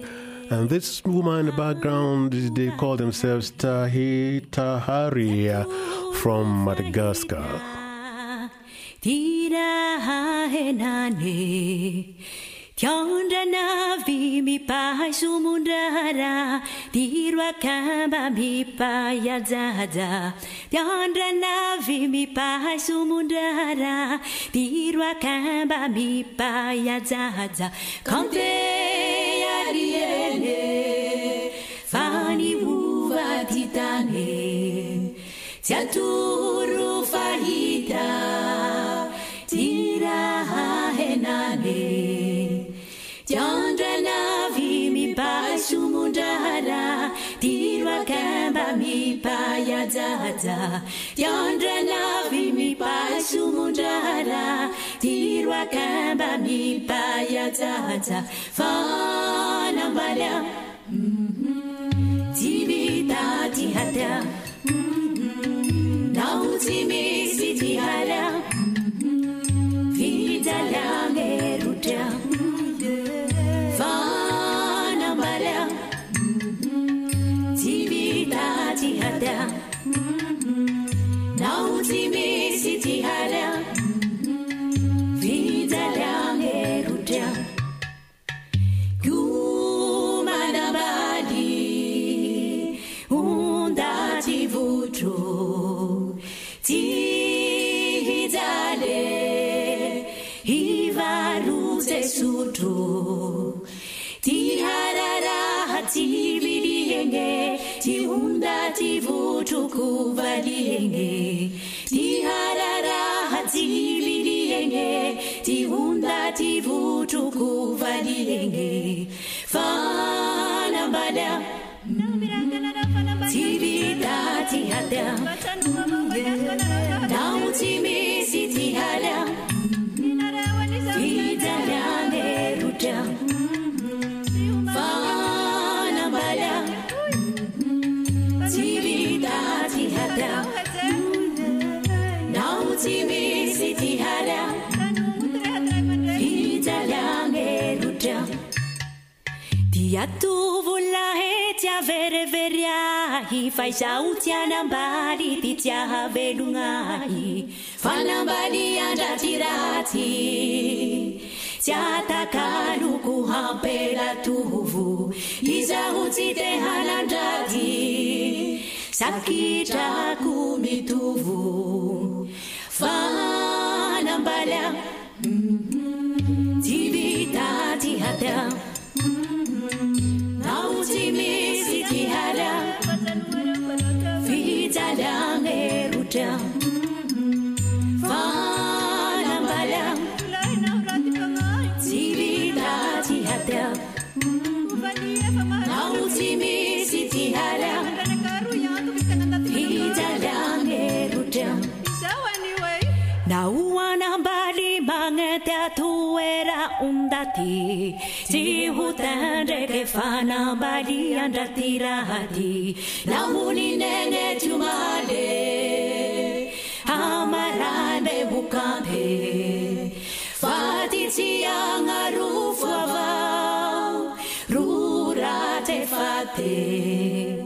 And this woman in the background, they call themselves Tahi Taharia from Madagascar. rajaja mpiandranavy mipahasomondrara piroakamba mipayajaja kanteariene fanivovatitane syatoro fahita tirahahenane tiandranavy mipahasomondrara makemba mipayajaja tiondrenavi mipasumundrara tiroakemba mipayajaja fanambalea mm. faizaho tsy anambaly ty tyahavelognahy fanambali raty tsy atakaloko hampelatovo izaho tsy tehalandraty sakitrako mitovo fanambalya mm-hmm. tsy vita ty hatya mm-hmm. nao tsy mi mangetea tuera undati. Si hutande ke fana bali andatira hati Na muni nenge tumale Amarane bukante Fati sianga rufuava Rura te fate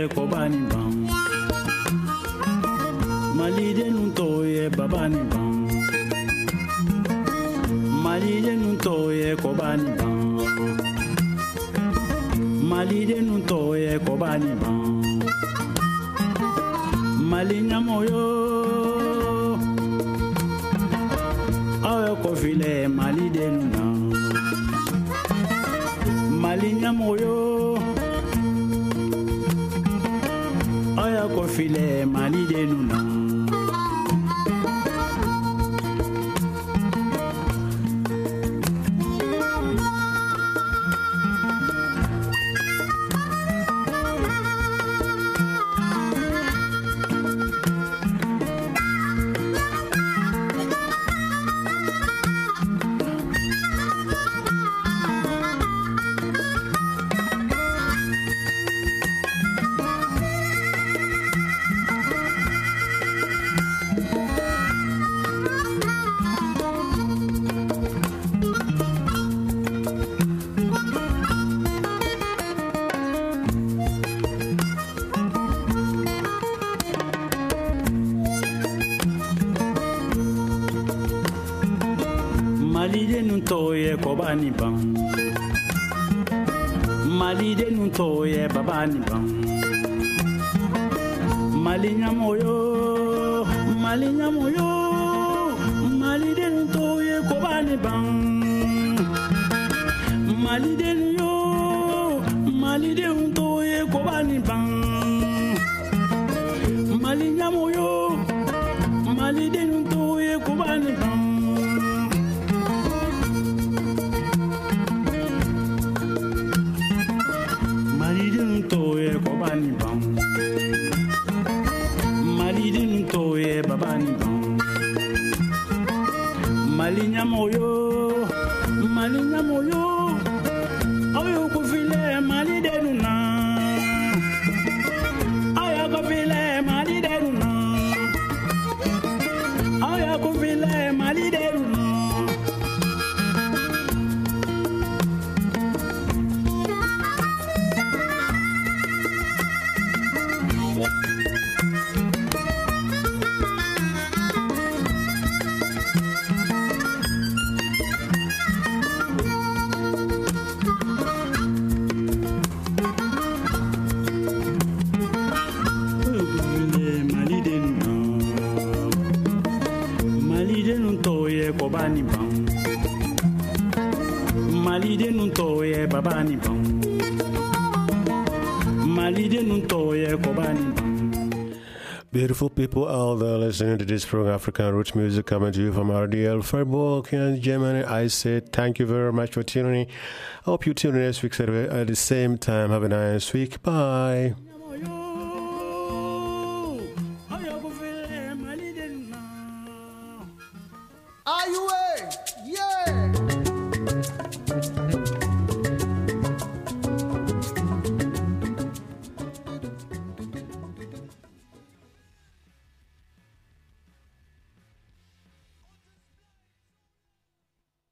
ye kobani ban maliden to ye babani ban maliden to ye kobani ban maliden to ye kobani ban maliɲamoyo aw ye kɔfilɛ maliden na maliɲamoyo aya kɔfilɛ malidenu na malidenu people out there listening to this from African Roots Music, coming to you from RDL Freiburg in Germany. I say thank you very much for tuning in. I hope you tune in next week at the same time. Have a nice week. Bye.